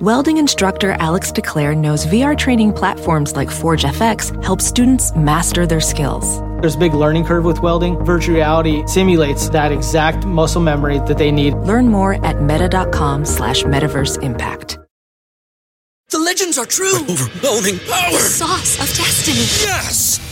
Welding instructor Alex DeClaire knows VR training platforms like Forge FX help students master their skills. There's a big learning curve with welding. Virtual reality simulates that exact muscle memory that they need. Learn more at meta.com slash metaverse impact. The legends are true. Overwhelming power! The sauce of destiny. Yes!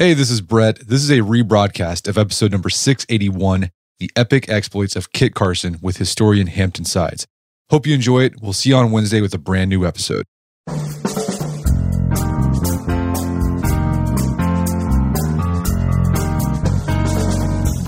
Hey, this is Brett. This is a rebroadcast of episode number 681 The Epic Exploits of Kit Carson with historian Hampton Sides. Hope you enjoy it. We'll see you on Wednesday with a brand new episode.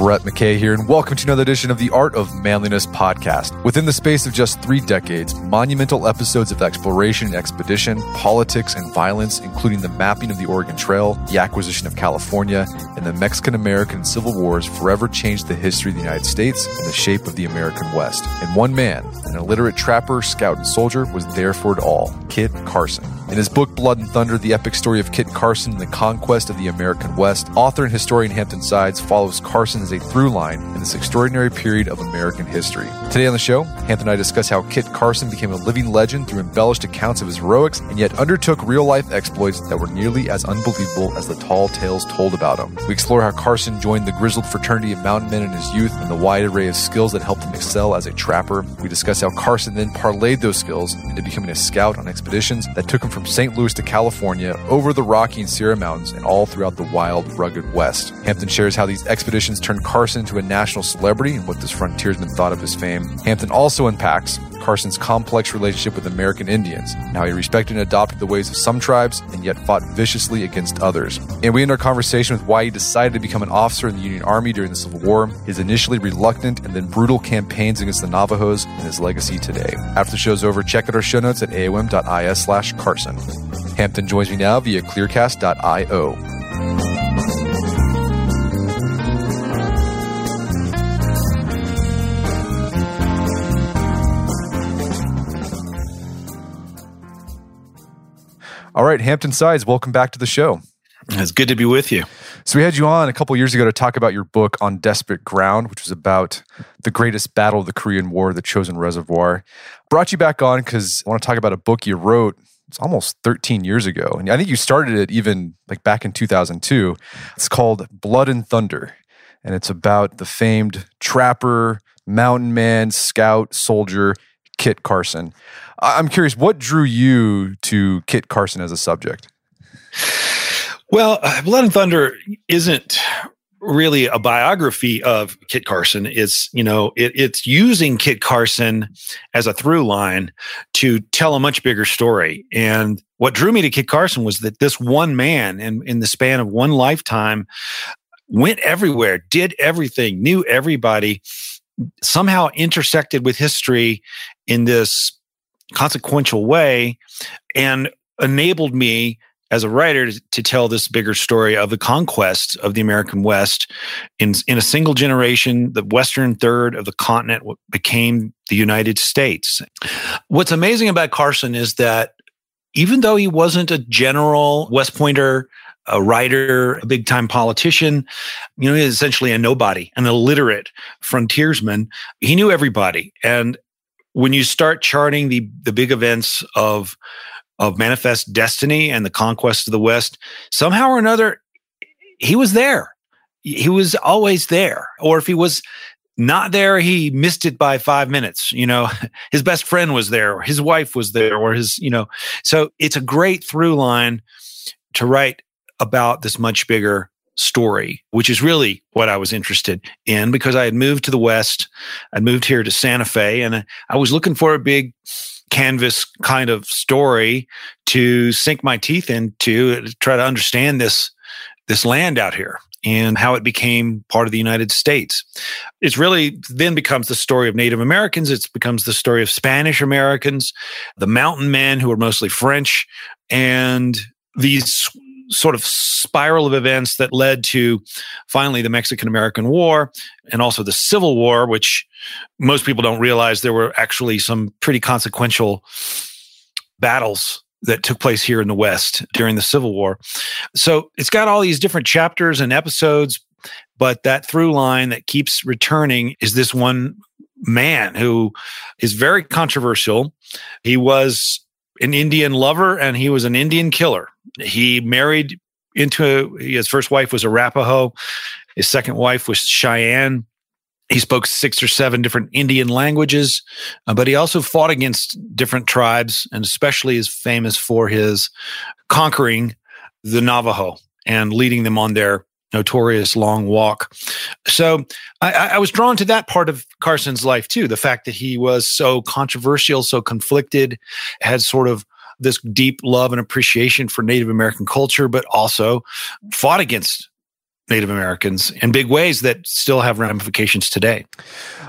Brett McKay here, and welcome to another edition of the Art of Manliness podcast. Within the space of just three decades, monumental episodes of exploration and expedition, politics and violence, including the mapping of the Oregon Trail, the acquisition of California, and the Mexican American Civil Wars, forever changed the history of the United States and the shape of the American West. And one man, an illiterate trapper, scout, and soldier, was there for it all Kit Carson. In his book Blood and Thunder, the epic story of Kit Carson and the conquest of the American West, author and historian Hampton Sides follows Carson a through line in this extraordinary period of American history. Today on the show, Hampton and I discuss how Kit Carson became a living legend through embellished accounts of his heroics and yet undertook real life exploits that were nearly as unbelievable as the tall tales told about him. We explore how Carson joined the grizzled fraternity of mountain men in his youth and the wide array of skills that helped him excel as a trapper. We discuss how Carson then parlayed those skills into becoming a scout on expeditions that took him from St. Louis to California, over the Rocky and Sierra Mountains, and all throughout the wild, rugged West. Hampton shares how these expeditions turned Carson into a national celebrity and what this frontiersman thought of his fame. Hampton also unpacks Carson's complex relationship with American Indians, and how he respected and adopted the ways of some tribes and yet fought viciously against others. And we end our conversation with why he decided to become an officer in the Union Army during the Civil War, his initially reluctant and then brutal campaigns against the Navajos, and his legacy today. After the show's over, check out our show notes at aom.is slash Carson. Hampton joins me now via clearcast.io. All right, Hampton Sides, welcome back to the show. It's good to be with you. So we had you on a couple years ago to talk about your book on desperate ground, which was about the greatest battle of the Korean War, the Chosin Reservoir. Brought you back on because I want to talk about a book you wrote. It's almost 13 years ago, and I think you started it even like back in 2002. It's called Blood and Thunder, and it's about the famed trapper, mountain man, scout, soldier Kit Carson. I'm curious, what drew you to Kit Carson as a subject? Well, uh, Blood and Thunder isn't really a biography of Kit Carson. It's you know it, it's using Kit Carson as a through line to tell a much bigger story. And what drew me to Kit Carson was that this one man, in in the span of one lifetime, went everywhere, did everything, knew everybody, somehow intersected with history in this consequential way and enabled me as a writer to, tell this bigger story of the conquest of the American West in, in a single generation, the western third of the continent became the United States. What's amazing about Carson is that even though he wasn't a general West Pointer, a writer, a big time politician, you know, he's essentially a nobody, an illiterate frontiersman. He knew everybody. And when you start charting the the big events of of manifest destiny and the conquest of the west somehow or another he was there. He was always there. Or if he was not there he missed it by 5 minutes you know? His best friend was there or his wife was there or his you know? So it's a great through line to write about this much bigger story, which is really what I was interested in because I had moved to the West. I'd moved here to Santa Fe and I was looking for a big canvas kind of story to sink my teeth into to try to understand this, this land out here and how it became part of the United States. It's really then becomes the story of Native Americans. It becomes the story of Spanish Americans, the mountain men who are mostly French, and these sort of spiral of events that led to finally the Mexican American War and also the Civil War, which most people don't realize there were actually some pretty consequential battles that took place here in the West during the Civil War. So it's got all these different chapters and episodes, but that through line that keeps returning is this one man who is very controversial. He was an Indian lover and he was an Indian killer. He married into his first wife was Arapaho. His second wife was Cheyenne. He spoke six or seven different Indian languages, uh, but he also fought against different tribes and especially is famous for his conquering the Navajo and leading them on their notorious long walk. So I, I, was drawn to that part of Carson's life too. The fact that he was so controversial, so conflicted, had sort of this deep love and appreciation for Native American culture, but also fought against Native Americans in big ways that still have ramifications today.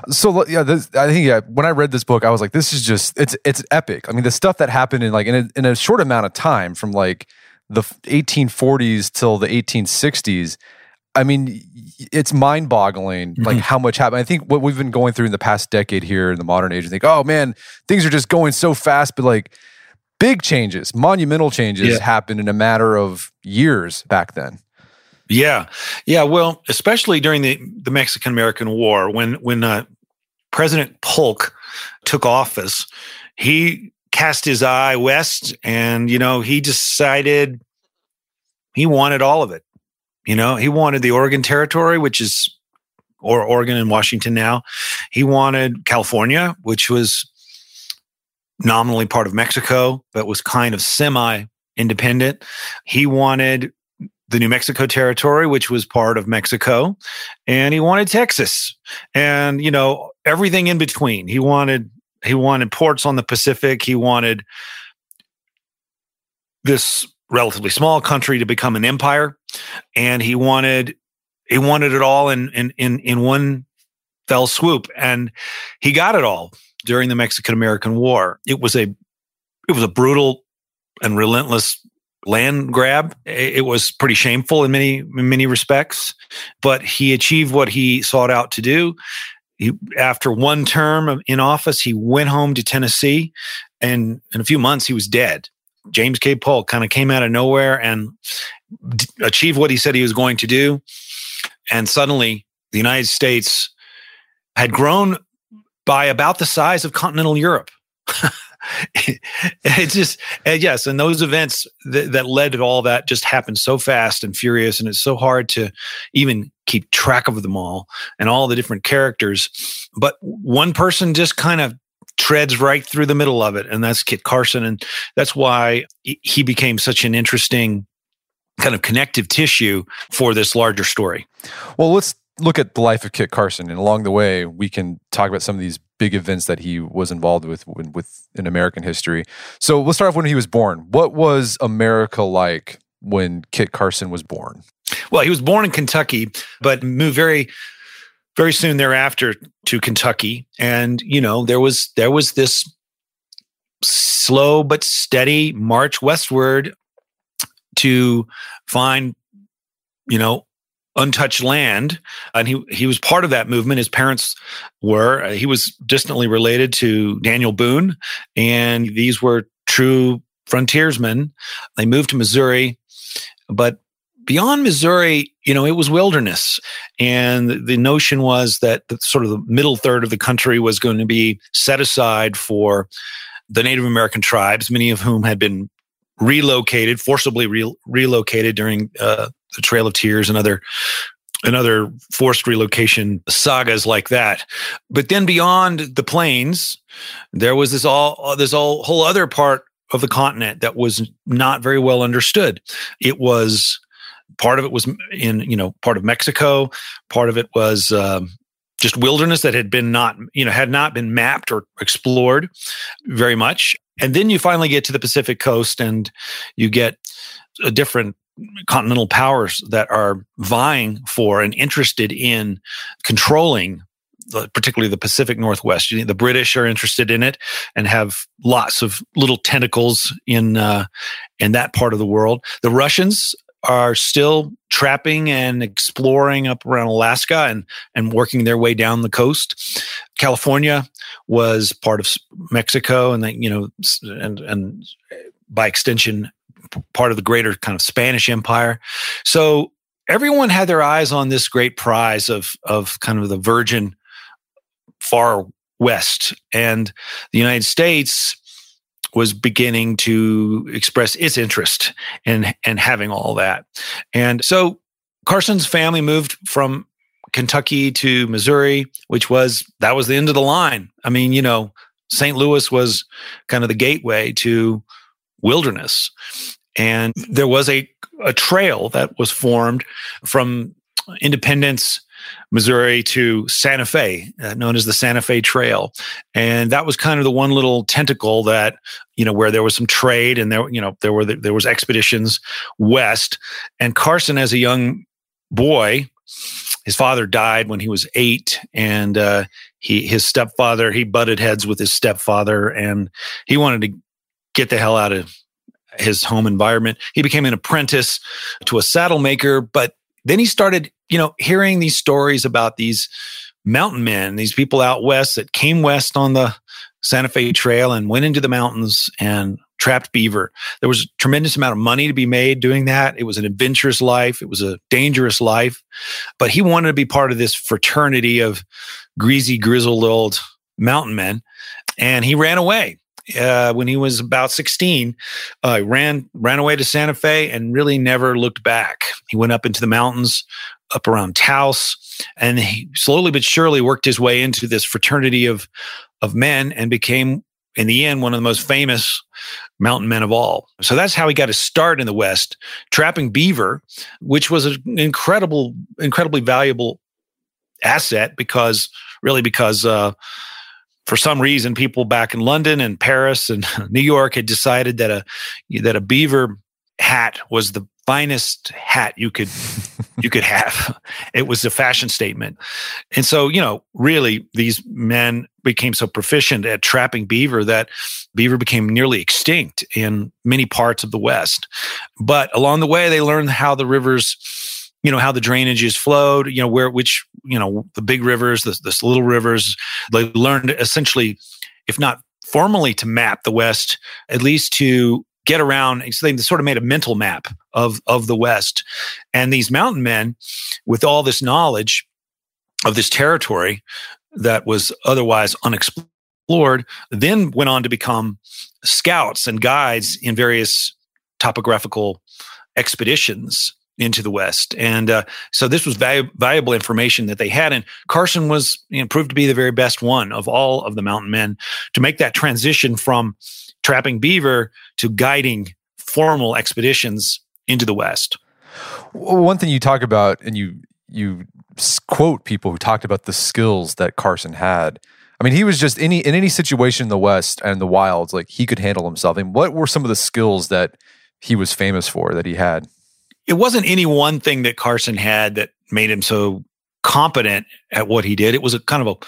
So yeah, this, I think yeah. When I read this book, I was like, this is just it's it's epic. I mean, the stuff that happened in like in a, in a short amount of time, from like the 1840s till the 1860s I mean, it's mind boggling, like mm-hmm. how much happened. I think what we've been going through in the past decade here in the modern age, I think, oh man, things are just going so fast, but like big changes, monumental changes yeah. happened in a matter of years back then. Yeah. Yeah. Well, especially during the, the Mexican American War, when, when uh, President Polk took office, he cast his eye west and, you know, he decided he wanted all of it you know, he wanted the Oregon Territory, which is or Oregon and Washington now. He wanted California, which was nominally part of Mexico, but was kind of semi independent. He wanted the New Mexico Territory, which was part of Mexico, and he wanted Texas and, you know, everything in between. He wanted, he wanted ports on the Pacific. He wanted this relatively small country to become an empire, and he wanted he wanted it all in in in in one fell swoop, and he got it all during the Mexican American War. It was a it was a brutal and relentless land grab. It was pretty shameful in many in many respects, but he achieved what he sought out to do. He, after one term in office, he went home to Tennessee, and in a few months he was dead. James K. Polk kind of came out of nowhere and d- achieved what he said he was going to do. And suddenly the United States had grown by about the size of continental Europe. it just, and yes, and those events that, that led to all that just happened so fast and furious, and it's so hard to even keep track of them all and all the different characters. But one person just kind of treads right through the middle of it, and that's Kit Carson, and that's why he became such an interesting kind of connective tissue for this larger story. Well, let's look at the life of Kit Carson, and along the way, we can talk about some of these big events that he was involved with with in American history. So let's start off when he was born. What was America like when Kit Carson was born? Well, he was born in Kentucky, but moved very very soon thereafter to Kentucky. And, you know, there was there was this slow but steady march westward to find, you know, untouched land and he he was part of that movement his parents were he was distantly related to Daniel Boone and these were true frontiersmen they moved to Missouri but beyond Missouri, you know, it was wilderness. And the notion was that the, sort of the middle third of the country was going to be set aside for the Native American tribes, many of whom had been relocated, forcibly re- relocated during uh, the Trail of Tears and other and other forced relocation sagas like that. But then beyond the plains, there was this all this all whole other part of the continent that was not very well understood. It was part of it was in you know part of Mexico, part of it was um, just wilderness that had been not you know had not been mapped or explored very much. And then you finally get to the Pacific coast, and you get a different continental powers that are vying for and interested in controlling particularly the Pacific Northwest. The British are interested in it and have lots of little tentacles in uh, in that part of the world. The Russians are still trapping and exploring up around Alaska and and working their way down the coast. California was part of Mexico, and they, you know, and and by extension, part of the greater kind of Spanish Empire. So everyone had their eyes on this great prize of of kind of the virgin far west, and the United States was beginning to express its interest in in having all that. And so Carson's family moved from Kentucky to Missouri, which was that was the end of the line. I mean, you know, St. Louis was kind of the gateway to wilderness. And there was a, a trail that was formed from Independence Missouri to Santa Fe, uh, known as the Santa Fe Trail. And that was kind of the one little tentacle that, you know, where there was some trade and there, you know, there were, there was expeditions west. And Carson, as a young boy, his father died when he was eight and, uh, he, his stepfather, he butted heads with his stepfather and he wanted to get the hell out of his home environment. He became an apprentice to a saddle maker, but then he started, you know, hearing these stories about these mountain men, these people out west that came west on the Santa Fe Trail and went into the mountains and trapped beaver. There was a tremendous amount of money to be made doing that. It was an adventurous life. It was a dangerous life, but he wanted to be part of this fraternity of greasy, grizzled old mountain men. And he ran away uh, when he was about 16, uh, ran ran away to Santa Fe and really never looked back. He went up into the mountains up around Taos, and he slowly but surely worked his way into this fraternity of of men and became, in the end, one of the most famous mountain men of all. So that's how he got his start in the West, trapping beaver, which was an incredible, incredibly valuable asset because really because uh, for some reason, people back in London and Paris and New York had decided that a that a beaver hat was the finest hat you could you could have. It was a fashion statement. And so, you know, really these men became so proficient at trapping beaver that beaver became nearly extinct in many parts of the West. But along the way they learned how the rivers you know how the drainages flowed you know where which you know the big rivers the, the little rivers they learned essentially if not formally to map the west at least to get around so they sort of made a mental map of of the west. And these mountain men with all this knowledge of this territory that was otherwise unexplored then went on to become scouts and guides in various topographical expeditions into the West. And uh, so this was valu- valuable information that they had. And Carson was you know, proved to be the very best one of all of the mountain men to make that transition from trapping beaver to guiding formal expeditions into the West. One thing you talk about, and you you quote people who talked about the skills that Carson had. I mean, he was just any in any situation in the West and the wilds, like he could handle himself. And what were some of the skills that he was famous for that he had? It wasn't any one thing that Carson had that made him so competent at what he did. It was a kind of a,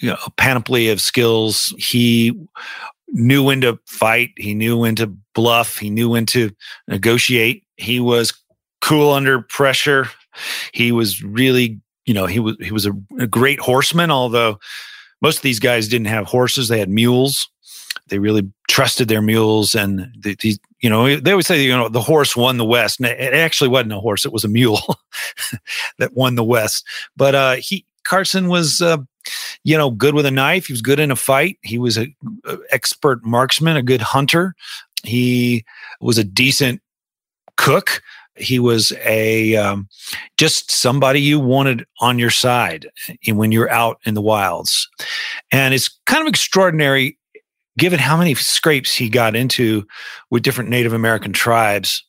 you know, a panoply of skills. He knew when to fight. He knew when to bluff. He knew when to negotiate. He was cool under pressure. He was really, you know, he was he was a, a great horseman. Although most of these guys didn't have horses; they had mules. They really trusted their mules, and the, these, you know, they always say, you know, the horse won the West. And it actually wasn't a horse; it was a mule that won the West. But uh, he Carson was, uh, you know, good with a knife. He was good in a fight. He was an expert marksman, a good hunter. He was a decent cook. He was a um, just somebody you wanted on your side when you're out in the wilds, and it's kind of extraordinary given how many scrapes he got into with different Native American tribes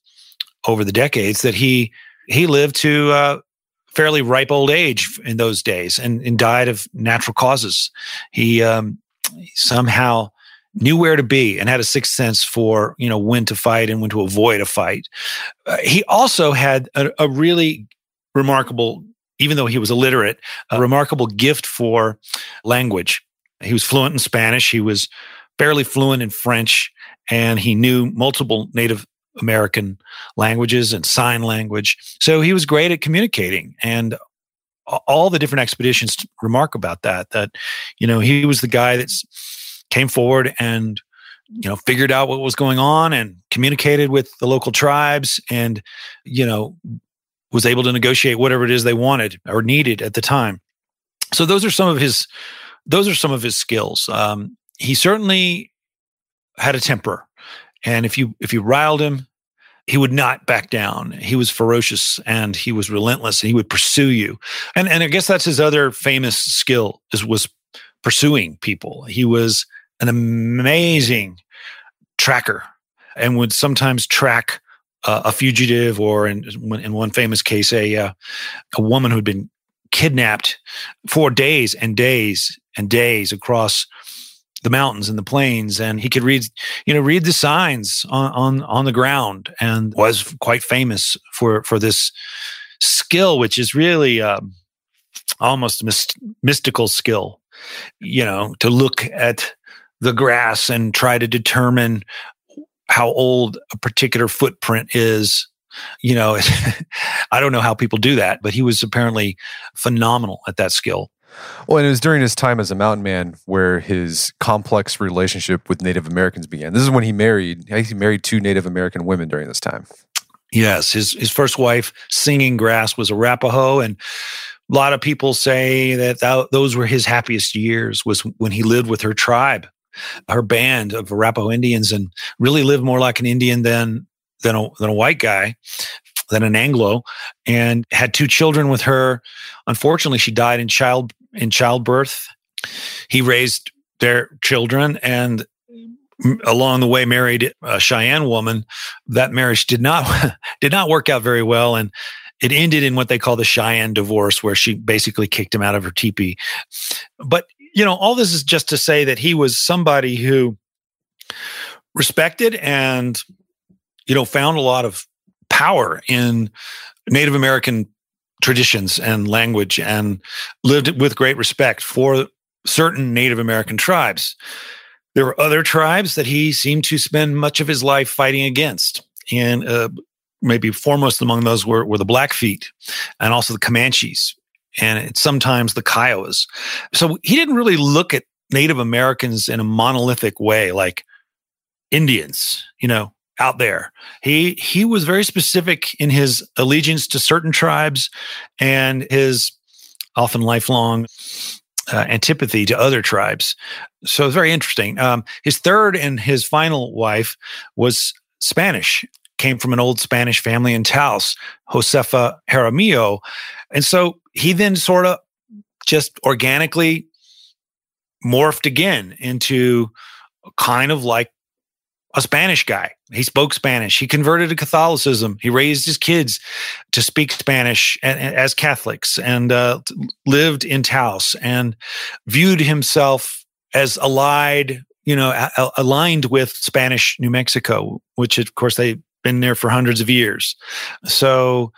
over the decades, that he he lived to uh, fairly ripe old age in those days and, and died of natural causes. He um, somehow knew where to be and had a sixth sense for you know when to fight and when to avoid a fight. Uh, he also had a, a really remarkable even though he was illiterate, a remarkable gift for language. He was fluent in Spanish. He was fairly fluent in French, and he knew multiple Native American languages and sign language. So he was great at communicating. And all the different expeditions remark about that, that, you know, he was the guy that came forward and, you know, figured out what was going on and communicated with the local tribes and, you know, was able to negotiate whatever it is they wanted or needed at the time. So those are some of his, those are some of his skills. Um, he certainly had a temper and if you if you riled him he would not back down. He was ferocious and he was relentless and he would pursue you. And and i guess that's his other famous skill is was pursuing people. He was an amazing tracker and would sometimes track uh, a fugitive or in in one famous case a uh, a woman who'd been kidnapped for days and days and days across the mountains and the plains and he could read you know read the signs on on, on the ground and was quite famous for for this skill which is really um, almost myst- mystical skill you know to look at the grass and try to determine how old a particular footprint is. You know i don't know how people do that but he was apparently phenomenal at that skill well, and it was during his time as a mountain man where his complex relationship with Native Americans began. This is when he married. He married two Native American women during this time. Yes, his his first wife, Singing Grass, was Arapaho, and a lot of people say that, those were his happiest years. Was when he lived with her tribe, her band of Arapaho Indians, and really lived more like an Indian than than a, than a white guy than an Anglo, and had two children with her. Unfortunately, she died in child in childbirth. He raised their children and along the way married a Cheyenne woman. That marriage did not did not work out very well, and it ended in what they call the Cheyenne divorce, where she basically kicked him out of her teepee. But you know, all this is just to say that he was somebody who respected and you know found a lot of power in Native American traditions and language and lived with great respect for certain Native American tribes. There were other tribes that he seemed to spend much of his life fighting against. And uh, maybe foremost among those were, were the Blackfeet and also the Comanches and sometimes the Kiowas. So he didn't really look at Native Americans in a monolithic way like Indians, you know, out there. He he was very specific in his allegiance to certain tribes and his often lifelong uh, antipathy to other tribes. So it's very interesting. Um, his third and his final wife was Spanish, came from an old Spanish family in Taos, Josefa Jaramillo. And so he then sort of just organically morphed again into kind of like a Spanish guy. He spoke Spanish. He converted to Catholicism. He raised his kids to speak Spanish as Catholics and uh, lived in Taos and viewed himself as allied, you know, aligned with Spanish New Mexico, which of course they've been there for hundreds of years. So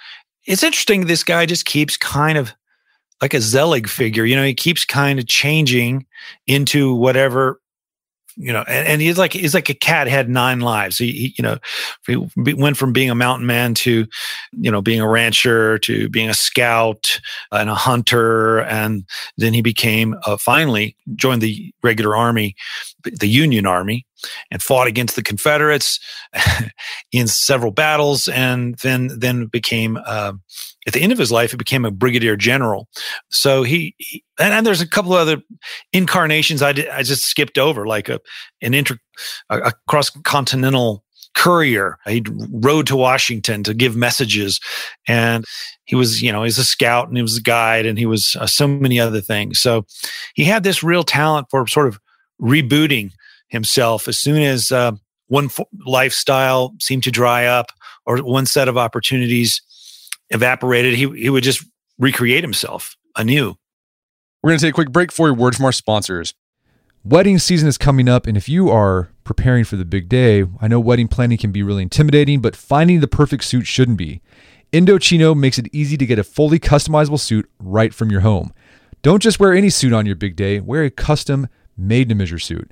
it's interesting. This guy just keeps kind of like a Zelig figure. You know, he keeps kind of changing into whatever you know, and, and, he's like he's like a cat had nine lives. He, he, you know, he went from being a mountain man to, you know, being a rancher to being a scout and a hunter, and then he became uh, finally joined the regular army, the Union Army, and fought against the Confederates in several battles, and then then became uh, at the end of his life, he became a brigadier general. So he, he and, and, there's a couple of other incarnations I did, I just skipped over, like a an inter a, a cross continental courier. He rode to Washington to give messages, and he was, you know, he's a scout and he was a guide, and he was uh, so many other things. So he had this real talent for sort of rebooting himself as soon as uh, one f- lifestyle seemed to dry up or one set of opportunities evaporated. He he would just recreate himself anew. We're going to take a quick break for a word from our sponsors. Wedding season is coming up, and if you are preparing for the big day, I know wedding planning can be really intimidating, but finding the perfect suit shouldn't be. Indochino makes it easy to get a fully customizable suit right from your home. Don't just wear any suit on your big day, wear a custom made to measure suit.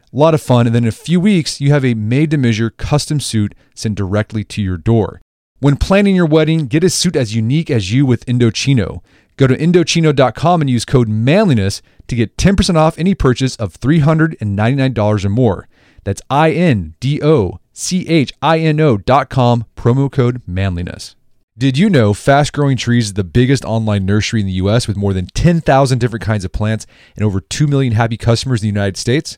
A lot of fun. And then in a few weeks, you have a made to measure custom suit sent directly to your door. When planning your wedding, get a suit as unique as you with Indochino. Go to Indochino.com and use code manliness to get 10% off any purchase of $399 or more. That's I N D O C H I N O.com, promo code manliness. Did you know Fast Growing Trees is the biggest online nursery in the US with more than 10,000 different kinds of plants and over 2 million happy customers in the United States?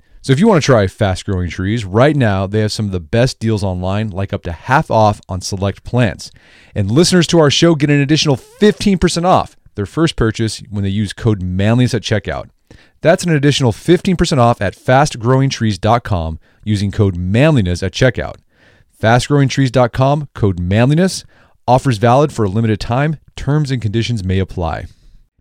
So if you want to try fast growing trees, right now they have some of the best deals online, like up to half off on select plants. And listeners to our show get an additional 15% off their first purchase when they use code manliness at checkout. That's an additional 15% off at fastgrowingtrees.com using code manliness at checkout. Fastgrowingtrees.com, code manliness. Offers valid for a limited time. Terms and conditions may apply.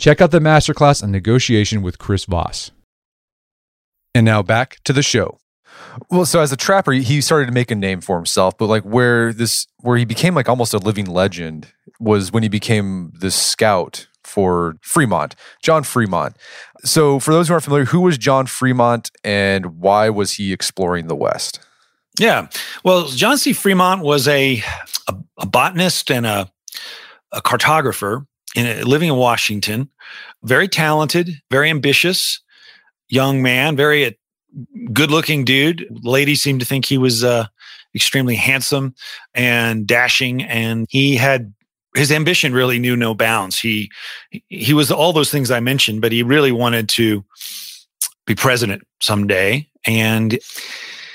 Check out the masterclass on negotiation with Chris Voss. And now back to the show. Well, so as a trapper, he started to make a name for himself, but like where this where he became like almost a living legend was when he became the scout for Fremont, John Fremont. So, for those who aren't familiar, who was John Fremont and why was he exploring the West? Yeah. Well, John C. Fremont was a, a, a botanist and a, a cartographer in living in Washington, very talented, very ambitious young man, very uh, good looking dude. Ladies seemed to think he was uh, extremely handsome and dashing. And he had his ambition really knew no bounds. He he was all those things I mentioned, but he really wanted to be president someday. And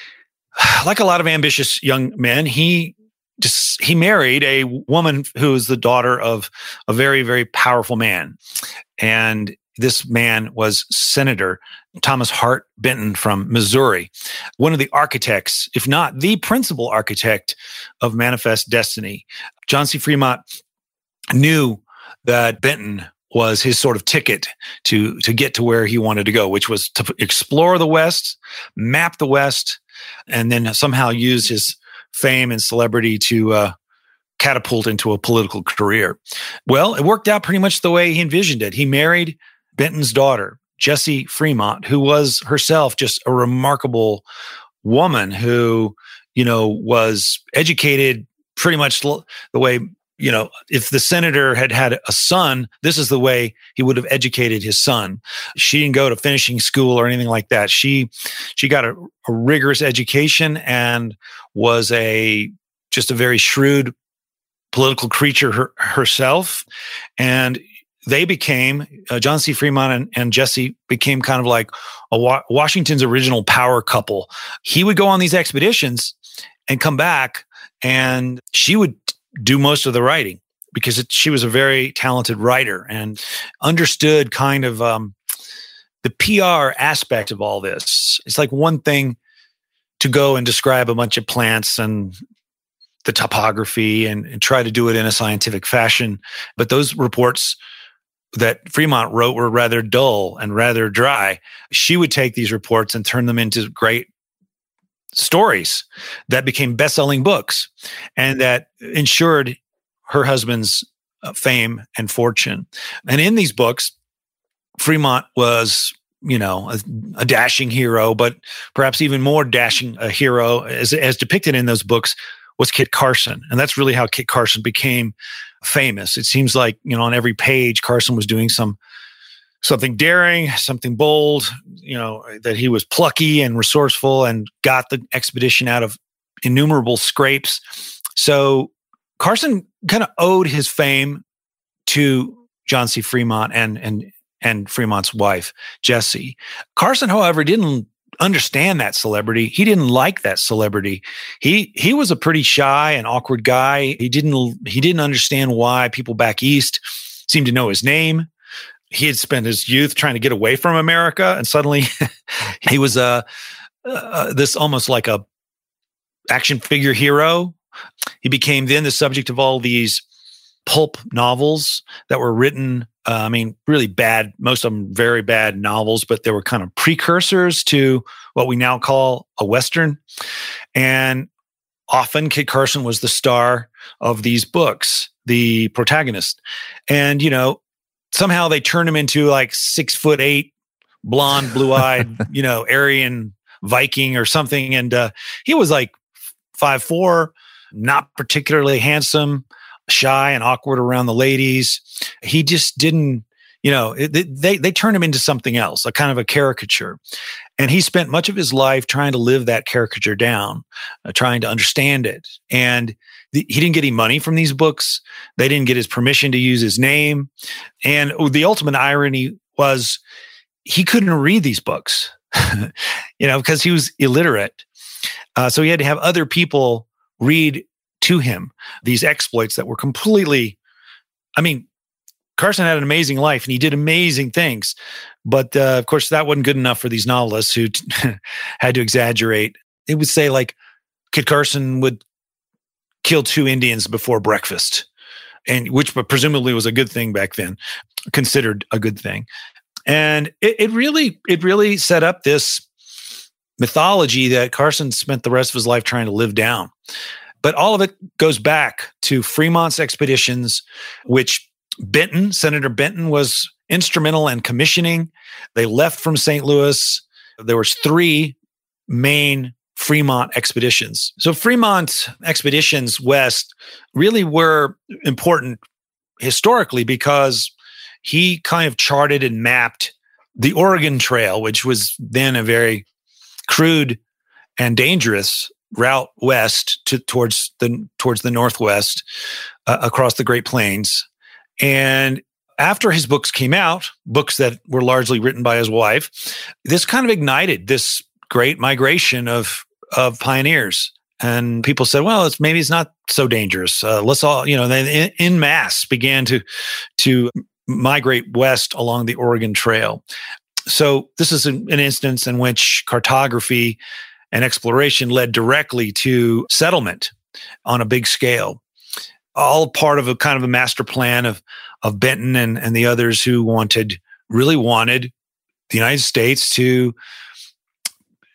like a lot of ambitious young men, he just he married a woman who was the daughter of a very very powerful man, and this man was Senator Thomas Hart Benton from Missouri, one of the architects, if not the principal architect of Manifest Destiny. John C. Fremont knew that Benton was his sort of ticket to to get to where he wanted to go, which was to explore the West, map the West, and then somehow use his fame and celebrity to uh, catapult into a political career. Well, it worked out pretty much the way he envisioned it. He married Benton's daughter, Jessie Fremont, who was herself just a remarkable woman who, you know, was educated pretty much the way you know, if the senator had had a son, this is the way he would have educated his son. She didn't go to finishing school or anything like that. She she got a, a rigorous education and was a just a very shrewd political creature her, herself. And they became uh, John C. Fremont and, and, Jessie became kind of like a Wa- Washington's original power couple. He would go on these expeditions and come back, and she would do most of the writing because it, she was a very talented writer and understood kind of um, the PR aspect of all this. It's like one thing to go and describe a bunch of plants and the topography and, and try to do it in a scientific fashion. But those reports that Fremont wrote were rather dull and rather dry. She would take these reports and turn them into great stories that became best-selling books and that ensured her husband's uh, fame and fortune. And in these books, Fremont was, you know, a, a, dashing hero, but perhaps even more dashing a hero as, as depicted in those books was Kit Carson. And that's really how Kit Carson became famous. It seems like, you know, on every page, Carson was doing some something daring, something bold, you know, that he was plucky and resourceful and got the expedition out of innumerable scrapes. So Carson kind of owed his fame to John C. Fremont and and and Fremont's wife, Jessie. Carson, however, didn't understand that celebrity. He didn't like that celebrity. He he was a pretty shy and awkward guy. He didn't he didn't understand why people back east seemed to know his name he had spent his youth trying to get away from America, and suddenly he was a uh, uh, this almost like a action figure hero. He became then the subject of all these pulp novels that were written. Uh, I mean, really bad, most of them very bad novels, but they were kind of precursors to what we now call a Western. And often Kit Carson was the star of these books, the protagonist. And, you know, somehow they turn him into like six foot eight, blonde, blue eyed, you know, Aryan Viking or something. And uh, he was like five four, not particularly handsome, shy and awkward around the ladies. He just didn't, you know, they they turned him into something else, a kind of a caricature. And he spent much of his life trying to live that caricature down, uh, trying to understand it. And the, he didn't get any money from these books. They didn't get his permission to use his name. And the ultimate irony was he couldn't read these books, you know, because he was illiterate. Uh, so he had to have other people read to him these exploits that were completely, I mean, Carson had an amazing life and he did amazing things. But uh, of course, that wasn't good enough for these novelists who had to exaggerate. It would say, like, Kit Carson would kill two Indians before breakfast, and which presumably was a good thing back then, considered a good thing. And it, it really, it really set up this mythology that Carson spent the rest of his life trying to live down. But all of it goes back to Fremont's expeditions, which Benton, Senator Benton, was instrumental in commissioning. They left from St. Louis. There was three main Fremont expeditions. So Fremont expeditions west really were important historically because he kind of charted and mapped the Oregon Trail, which was then a very crude and dangerous route west to towards the towards the northwest uh, across the Great Plains. And after his books came out, books that were largely written by his wife, this kind of ignited this great migration of of pioneers. And people said, "Well, it's maybe it's not so dangerous. Uh, let's all, you know." Then in, mass began to to migrate west along the Oregon Trail. So this is an, an instance in which cartography and exploration led directly to settlement on a big scale all part of a kind of a master plan of of Benton and, and the others who wanted really wanted the United States to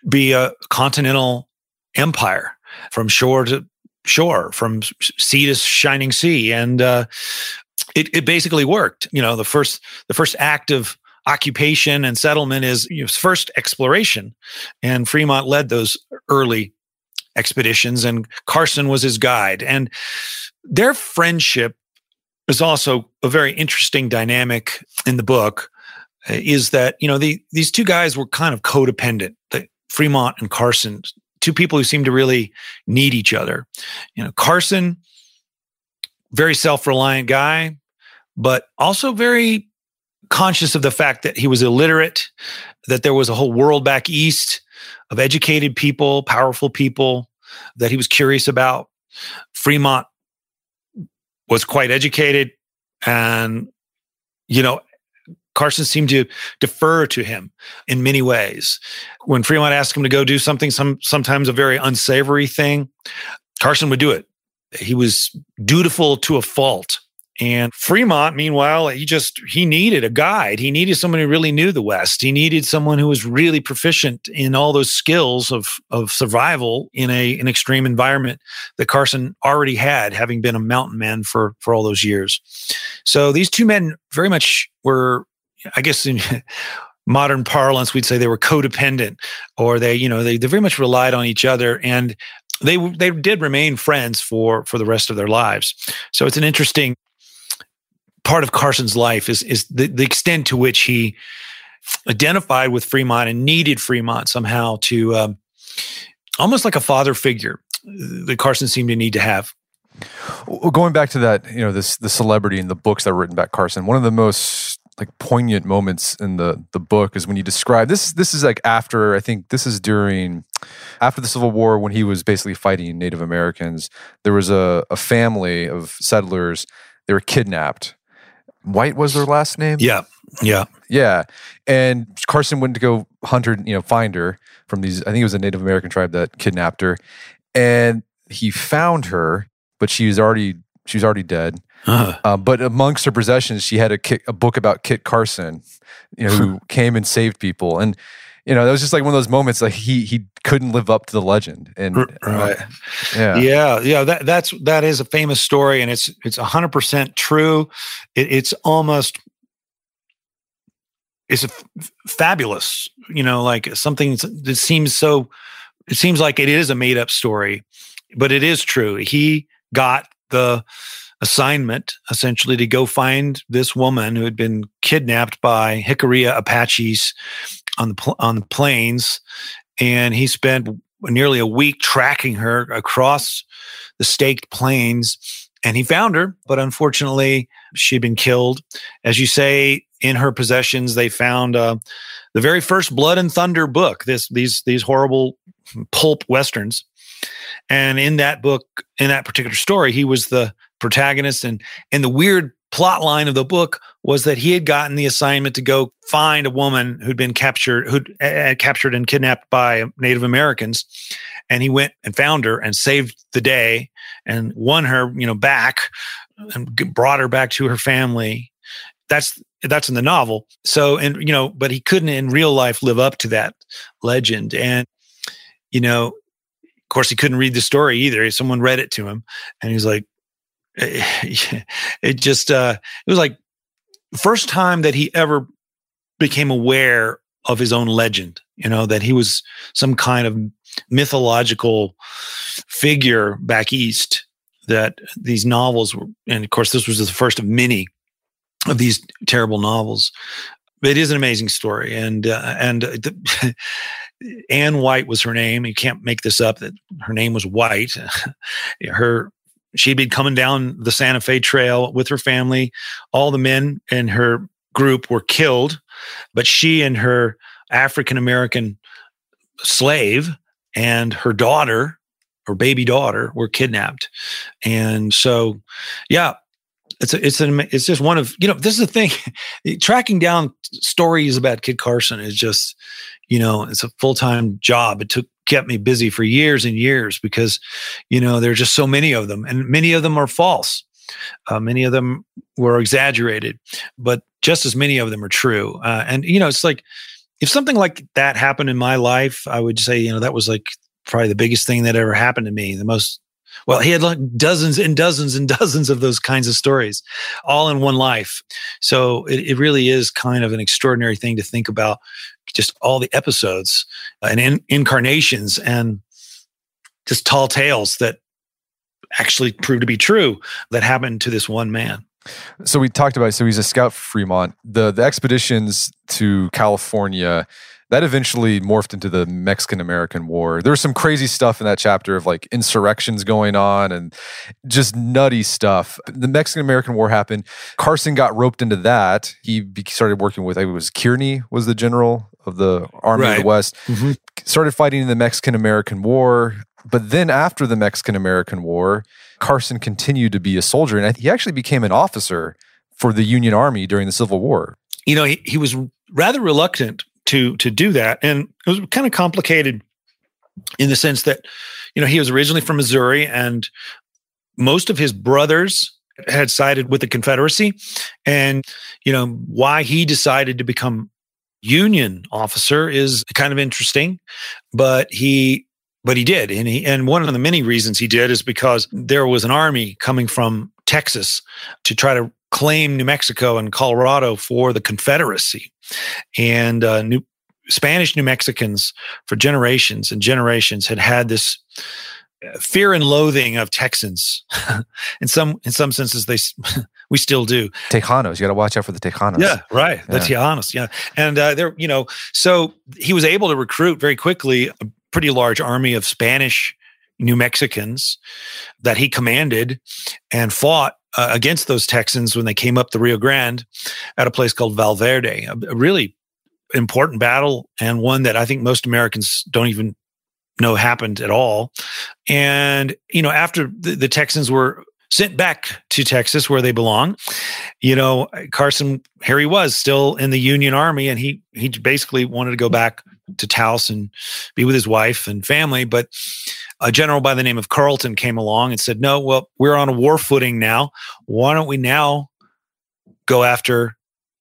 be a continental empire from shore to shore, from sea to shining sea, and uh, it, it basically worked. You know, the first the first act of occupation and settlement is you know, first exploration, and Fremont led those early expeditions, and Carson was his guide, and their friendship is also a very interesting dynamic in the book. Uh, is that you know the, these two guys were kind of codependent, the, Fremont and Carson, two people who seem to really need each other. You know, Carson, very self-reliant guy, but also very conscious of the fact that he was illiterate, that there was a whole world back east of educated people, powerful people that he was curious about. Fremont was quite educated and you know Carson seemed to defer to him in many ways. When Fremont asked him to go do something, some sometimes a very unsavory thing, Carson would do it. He was dutiful to a fault. And Fremont, meanwhile, he just he needed a guide. He needed someone who really knew the West. He needed someone who was really proficient in all those skills of of survival in a an extreme environment that Carson already had, having been a mountain man for for all those years. So these two men very much were, I guess, in modern parlance, we'd say they were codependent, or they, you know, they, they very much relied on each other and they they did remain friends for for the rest of their lives. So it's an interesting part of Carson's life is is the, the extent to which he identified with Fremont and needed Fremont somehow to um, almost like a father figure that Carson seemed to need to have. Going back to that, you know, this the celebrity and the books that were written about Carson. One of the most like poignant moments in the the book is when you describe this. This is like after I think this is during after the Civil War when he was basically fighting Native Americans. There was a, a family of settlers. They were kidnapped White was their last name. Yeah, yeah, yeah. And Carson went to go hunt her, you know, find her from these. I think it was a Native American tribe that kidnapped her, and he found her, but she was already she was already dead. Uh-huh. Uh, but amongst her possessions, she had a, a book about Kit Carson, you know, who came and saved people. And you know, that was just like one of those moments like he he couldn't live up to the legend. And uh, right. Uh, yeah. Yeah. Yeah. That that's that is a famous story and it's it's hundred percent true. It, it's almost it's f- fabulous, you know, like something that seems so it seems like it is a made up story, but it is true. He got the assignment essentially to go find this woman who had been kidnapped by Jicarilla Apaches on the pl- on the plains, and he spent nearly a week tracking her across the staked plains. And he found her, but unfortunately, she'd been killed. As you say, in her possessions, they found uh, the very first Blood and Thunder book. This these these horrible pulp westerns. And in that book, in that particular story, he was the protagonist. And and the weird plot line of the book was that he had gotten the assignment to go find a woman who'd been captured, who'd uh, captured and kidnapped by Native Americans, and he went and found her and saved the day and won her, you know, back and brought her back to her family. That's that's in the novel. So, and you know, but he couldn't in real life live up to that legend, and you know, of course, he couldn't read the story either. Someone read it to him, and he's like, it just uh, it was like first time that he ever became aware of his own legend you know that he was some kind of mythological figure back east that these novels were and of course this was the first of many of these terrible novels it is an amazing story and uh, and the, Ann White was her name. You can't make this up. That her name was White. her she'd been coming down the Santa Fe Trail with her family. All the men in her group were killed, but she and her African American slave and her daughter, her baby daughter, were kidnapped. And so, yeah, it's a, it's an it's just one of you know this is the thing tracking down stories about Kit Carson is just you know it's a full-time job it took kept me busy for years and years because you know there are just so many of them and many of them are false uh, many of them were exaggerated but just as many of them are true uh, and you know it's like if something like that happened in my life i would say you know that was like probably the biggest thing that ever happened to me the most well, he had like dozens and dozens and dozens of those kinds of stories, all in one life. So it, it really is kind of an extraordinary thing to think about just all the episodes uh, and in, incarnations and just tall tales that actually proved to be true that happened to this one man. So we talked about so he's a scout Fremont. The the expeditions to California that eventually morphed into the Mexican American War. There was some crazy stuff in that chapter of like insurrections going on and just nutty stuff. The Mexican American War happened. Carson got roped into that. He started working with, I was Kearny was the general of the Army right. of the West. Mm-hmm. Started fighting in the Mexican American War. But then after the Mexican American War, Carson continued to be a soldier and he actually became an officer for the Union Army during the Civil War. You know, he, he was rather reluctant to to do that, and it was kind of complicated in the sense that you know he was originally from Missouri, and most of his brothers had sided with the Confederacy, and you know why he decided to become Union officer is kind of interesting, but he but he did and he and one of the many reasons he did is because there was an army coming from Texas to try to claim New Mexico and Colorado for the Confederacy. And uh, New, Spanish New Mexicans for generations and generations had had this fear and loathing of Texans. in some in some senses, they we still do. Tejanos, you got to watch out for the Tejanos. Yeah, right. The yeah. Tejanos, yeah, and uh, they're you know, so he was able to recruit very quickly a pretty large army of Spanish New Mexicans that he commanded and fought uh, against those Texans when they came up the Rio Grande at a place called Valverde. A, a really important battle and one that I think most Americans don't even know happened at all. And, you know, after the, the Texans were sent back to Texas where they belong. You know, Carson he was still in the Union Army, and he he basically wanted to go back to Taos and be with his wife and family. But a general by the name of Carleton came along and said, No, well, we're on a war footing now. Why don't we now go after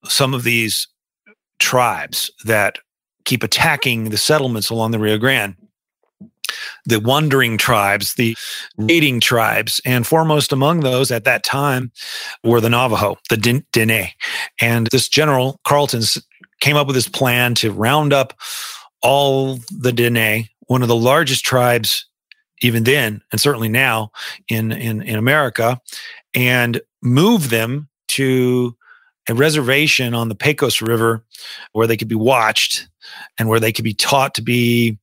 some of these tribes that keep attacking the settlements along the Rio Grande? The wandering tribes, the raiding tribes, and foremost among those at that time were the Navajo, the Dene. And this general, Carleton, came up with this plan to round up all the Dene, one of the largest tribes even then, and certainly now in, in, in America, and move them to a reservation on the Pecos River where they could be watched and where they could be taught to be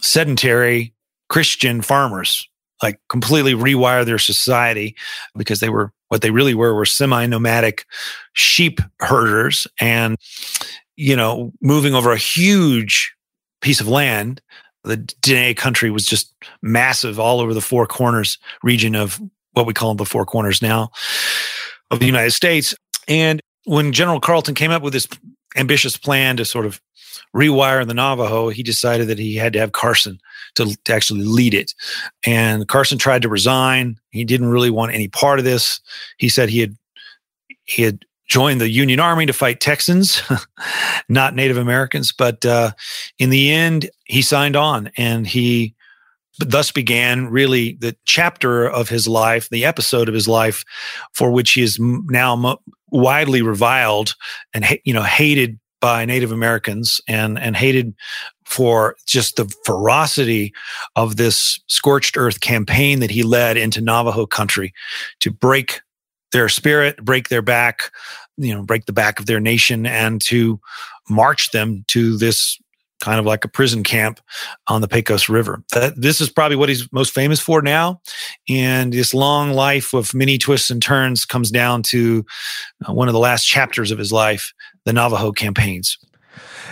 sedentary Christian farmers, like completely rewire their society because they were what they really were were semi nomadic sheep herders and, you know, moving over a huge piece of land the Dene country was just massive all over the Four Corners region of what we call the Four Corners now of the United States. And when General Carleton came up with this ambitious plan to sort of rewire the Navajo, he decided that he had to have Carson to, to actually lead it. And Carson tried to resign. He didn't really want any part of this. He said he had he had joined the Union Army to fight Texans, not Native Americans. But uh, in the end, he signed on and he thus began really the chapter of his life, the episode of his life for which he is now widely reviled and you know hated by Native Americans and and hated for just the ferocity of this scorched earth campaign that he led into Navajo country to break their spirit, break their back, you know, break the back of their nation and to march them to this kind of like a prison camp on the Pecos River. That, this is probably what he's most famous for now. And this long life of many twists and turns comes down to uh, one of the last chapters of his life, the Navajo campaigns.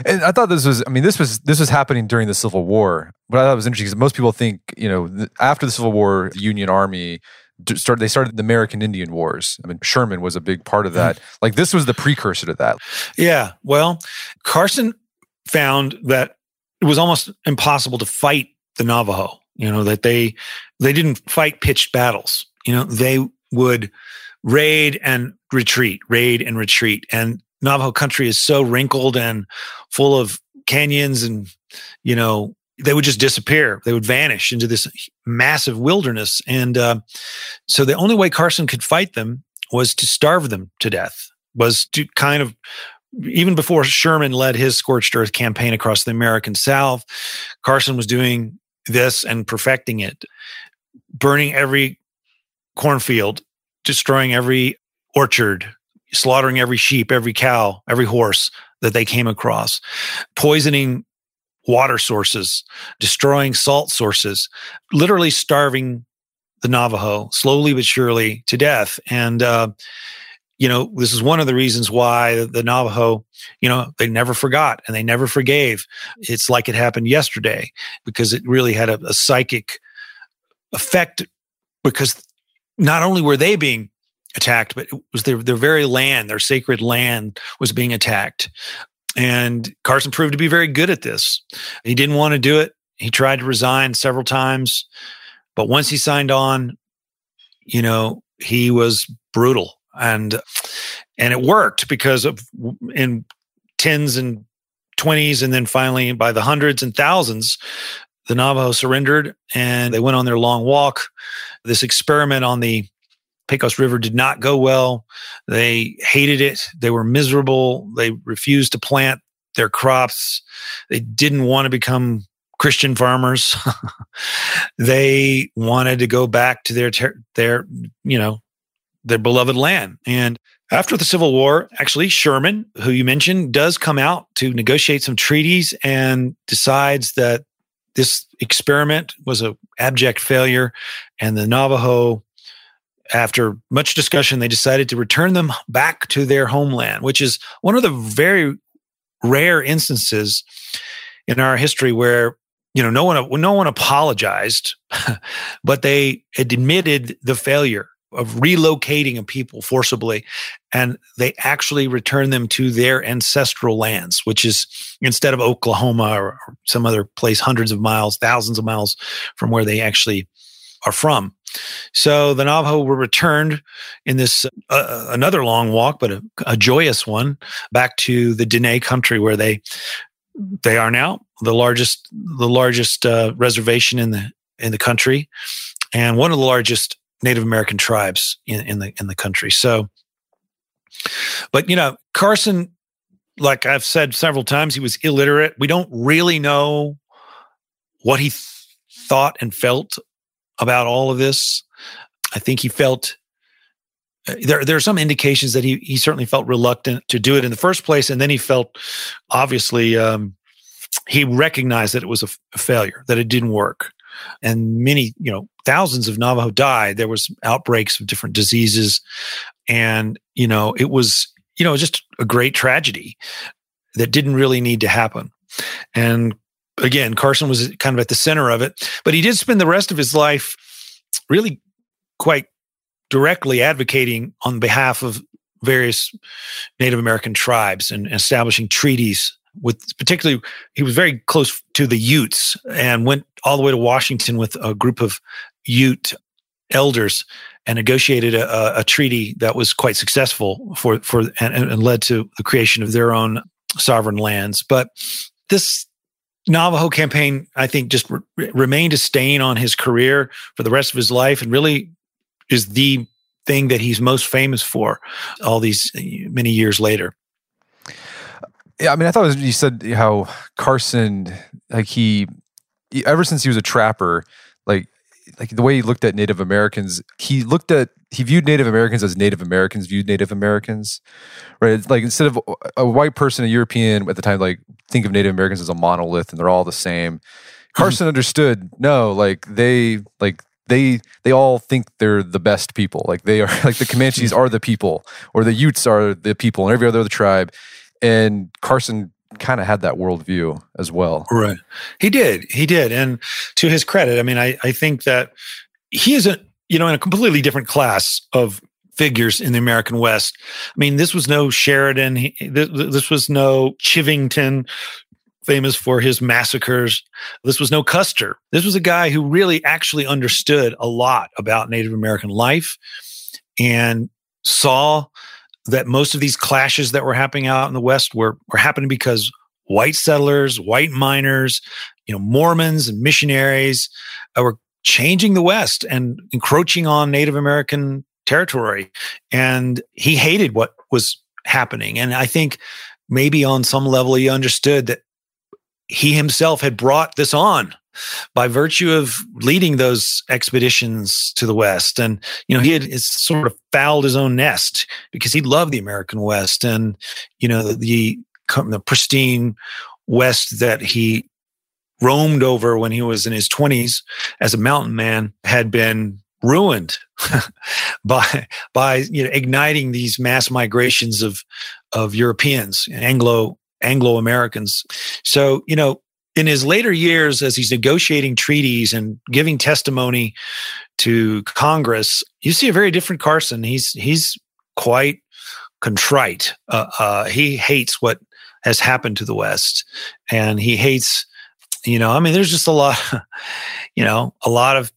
And I thought this was, I mean, this was this was happening during the Civil War. But I thought it was interesting because most people think, you know, after the Civil War, the Union Army started. They started the American Indian Wars. I mean, Sherman was a big part of that. Like this was the precursor to that. Yeah. Well, Carson found that it was almost impossible to fight the Navajo. You know that they they didn't fight pitched battles. You know they would raid and retreat, raid and retreat, and Navajo country is so wrinkled and full of canyons and you know they would just disappear they would vanish into this massive wilderness and uh, so the only way carson could fight them was to starve them to death was to kind of even before sherman led his scorched earth campaign across the american south carson was doing this and perfecting it burning every cornfield destroying every orchard slaughtering every sheep, every cow, every horse that they came across, poisoning water sources, destroying salt sources, literally starving the Navajo slowly but surely to death. And, uh, you know, this is one of the reasons why the Navajo, you know, they never forgot and they never forgave. It's like it happened yesterday because it really had a, a psychic effect because not only were they being attacked, but it was their, their very land, their sacred land was being attacked. And Carson proved to be very good at this. He didn't want to do it. He tried to resign several times. But once he signed on, you know, he was brutal. And and it worked because of in tens and 20s and then finally by the hundreds and thousands the Navajo surrendered and they went on their long walk. This experiment on the Pecos River did not go well. They hated it. They were miserable. They refused to plant their crops. They didn't want to become Christian farmers. they wanted to go back to their ter- their you know their beloved land. And after the Civil War, actually Sherman, who you mentioned, does come out to negotiate some treaties and decides that this experiment was a abject failure and the Navajo after much discussion, they decided to return them back to their homeland, which is one of the very rare instances in our history where you know no one no one apologized, but they admitted the failure of relocating a people forcibly, and they actually return them to their ancestral lands, which is instead of Oklahoma or some other place, hundreds of miles, thousands of miles from where they actually are from. So the Navajo were returned in this uh, uh, another long walk, but a, a, joyous one, back to the Dene country where they they are now the largest the largest uh, reservation in the in the country, and one of the largest Native American tribes in, in the in the country. So, but you know, Carson, like I've said several times, he was illiterate. We don't really know what he th- thought and felt about all of this. I think he felt uh, there there are some indications that he he certainly felt reluctant to do it in the first place, and then he felt obviously um, he recognized that it was a, f- a failure, that it didn't work, and many you know thousands of Navajo died. There was outbreaks of different diseases, and you know it was you know just a great tragedy that didn't really need to happen, and again, Carson was kind of at the center of it, but he did spend the rest of his life really quite directly advocating on behalf of various Native American tribes and establishing treaties with particularly he was very close to the Utes and went all the way to Washington with a group of Ute elders and negotiated a, a treaty that was quite successful for for and, and led to the creation of their own sovereign lands. But this Navajo campaign, I think, just re- remained a stain on his career for the rest of his life, and really is the thing that he's most famous for all these many years later. Yeah, I mean, I thought was, you said how Carson, like he, ever since he was a trapper, like like the way he looked at Native Americans, he looked at he viewed Native Americans as Native Americans viewed Native Americans, right? Like instead of a white person, a European at the time, like think of Native Americans as a monolith and they're all the same. Hmm. Carson understood, no, like they like they they all think they're the best people. Like they are like the Comanches hmm. are the people, or the Utes are the people, and every other tribe. And Carson kind of had that worldview as well. Right. He did. He did. And to his credit, I mean, I, I think that he is a, you know, in a completely different class of figures in the American West. I mean, this was no Sheridan. He, this, this was no Chivington, famous for his massacres. This was no Custer. This was a guy who really actually understood a lot about Native American life and saw that most of these clashes that were happening out in the West were, were happening because white settlers, white miners, you know, Mormons and missionaries uh, were changing the West and encroaching on Native American territory. And he hated what was happening. And I think maybe on some level he understood that he himself had brought this on by virtue of leading those expeditions to the West. And, you know, he had sort of fouled his own nest because he loved the American West and, you know, the, the pristine West that he roamed over when he was in his 20s as a mountain man had been ruined by by you know igniting these mass migrations of of Europeans, Anglo Anglo Americans. So you know, in his later years, as he's negotiating treaties and giving testimony to Congress, you see a very different Carson. He's he's quite contrite. Uh, uh, he hates what has happened to the West, and he hates you know, I mean, there's just a lot, you know, a lot of,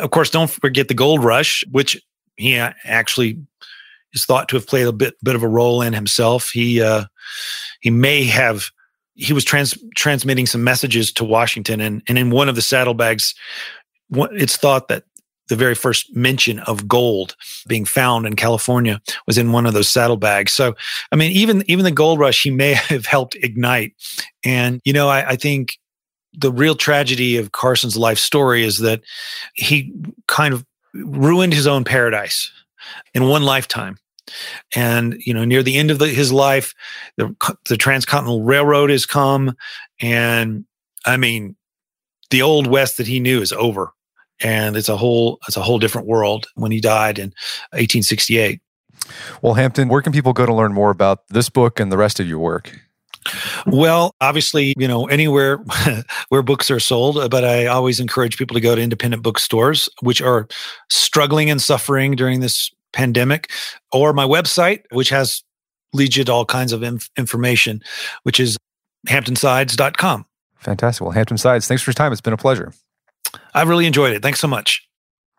of course, don't forget the gold rush, which he actually is thought to have played a bit, bit of a role in himself. He, uh, he may have, he was trans, transmitting some messages to Washington and, and in one of the saddlebags, it's thought that the very first mention of gold being found in California was in one of those saddlebags. So, I mean, even even the gold rush he may have helped ignite. And you know, I, I think the real tragedy of Carson's life story is that he kind of ruined his own paradise in one lifetime. And you know, near the end of the, his life, the the Transcontinental Railroad has come, and I mean, the old West that he knew is over, and it's a whole it's a whole different world when he died in 1868. Well, Hampton, where can people go to learn more about this book and the rest of your work? Well, obviously, you know, anywhere where books are sold, uh, but I always encourage people to go to independent bookstores, which are struggling and suffering during this pandemic, or my website, which has leads you to all kinds of inf- information, which is hamptonsides.com. Fantastic. Well, Hampton Sides, thanks for your time. It's been a pleasure. I've really enjoyed it. Thanks so much.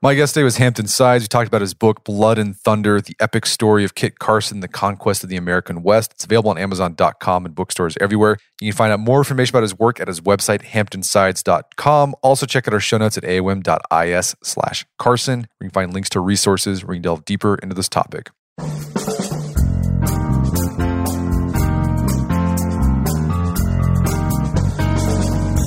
My guest today was Hampton Sides. We talked about his book, Blood and Thunder The Epic Story of Kit Carson, The Conquest of the American West. It's available on Amazon.com and bookstores everywhere. You can find out more information about his work at his website, hamptonsides.com. Also, check out our show notes at aom.is slash Carson, where you can find links to resources where you can delve deeper into this topic.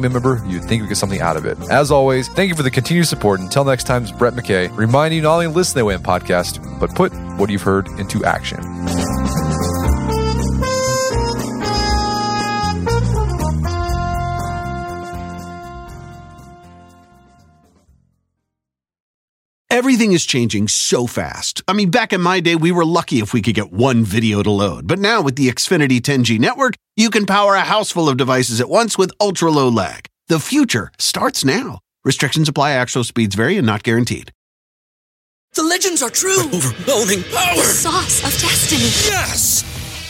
member you'd think would get something out of it. As always, thank you for the continued support. Until next time, it's Brett McKay reminding you not only listen to the AOM podcast, but put what you've heard into action. Everything is changing so fast. I mean, back in my day, we were lucky if we could get one video to load. But now with the Xfinity 10G network, you can power a house full of devices at once with ultra low lag. The future starts now. Restrictions apply, actual speeds vary and not guaranteed. The legends are true. Overwhelming power! The sauce of destiny. Yes!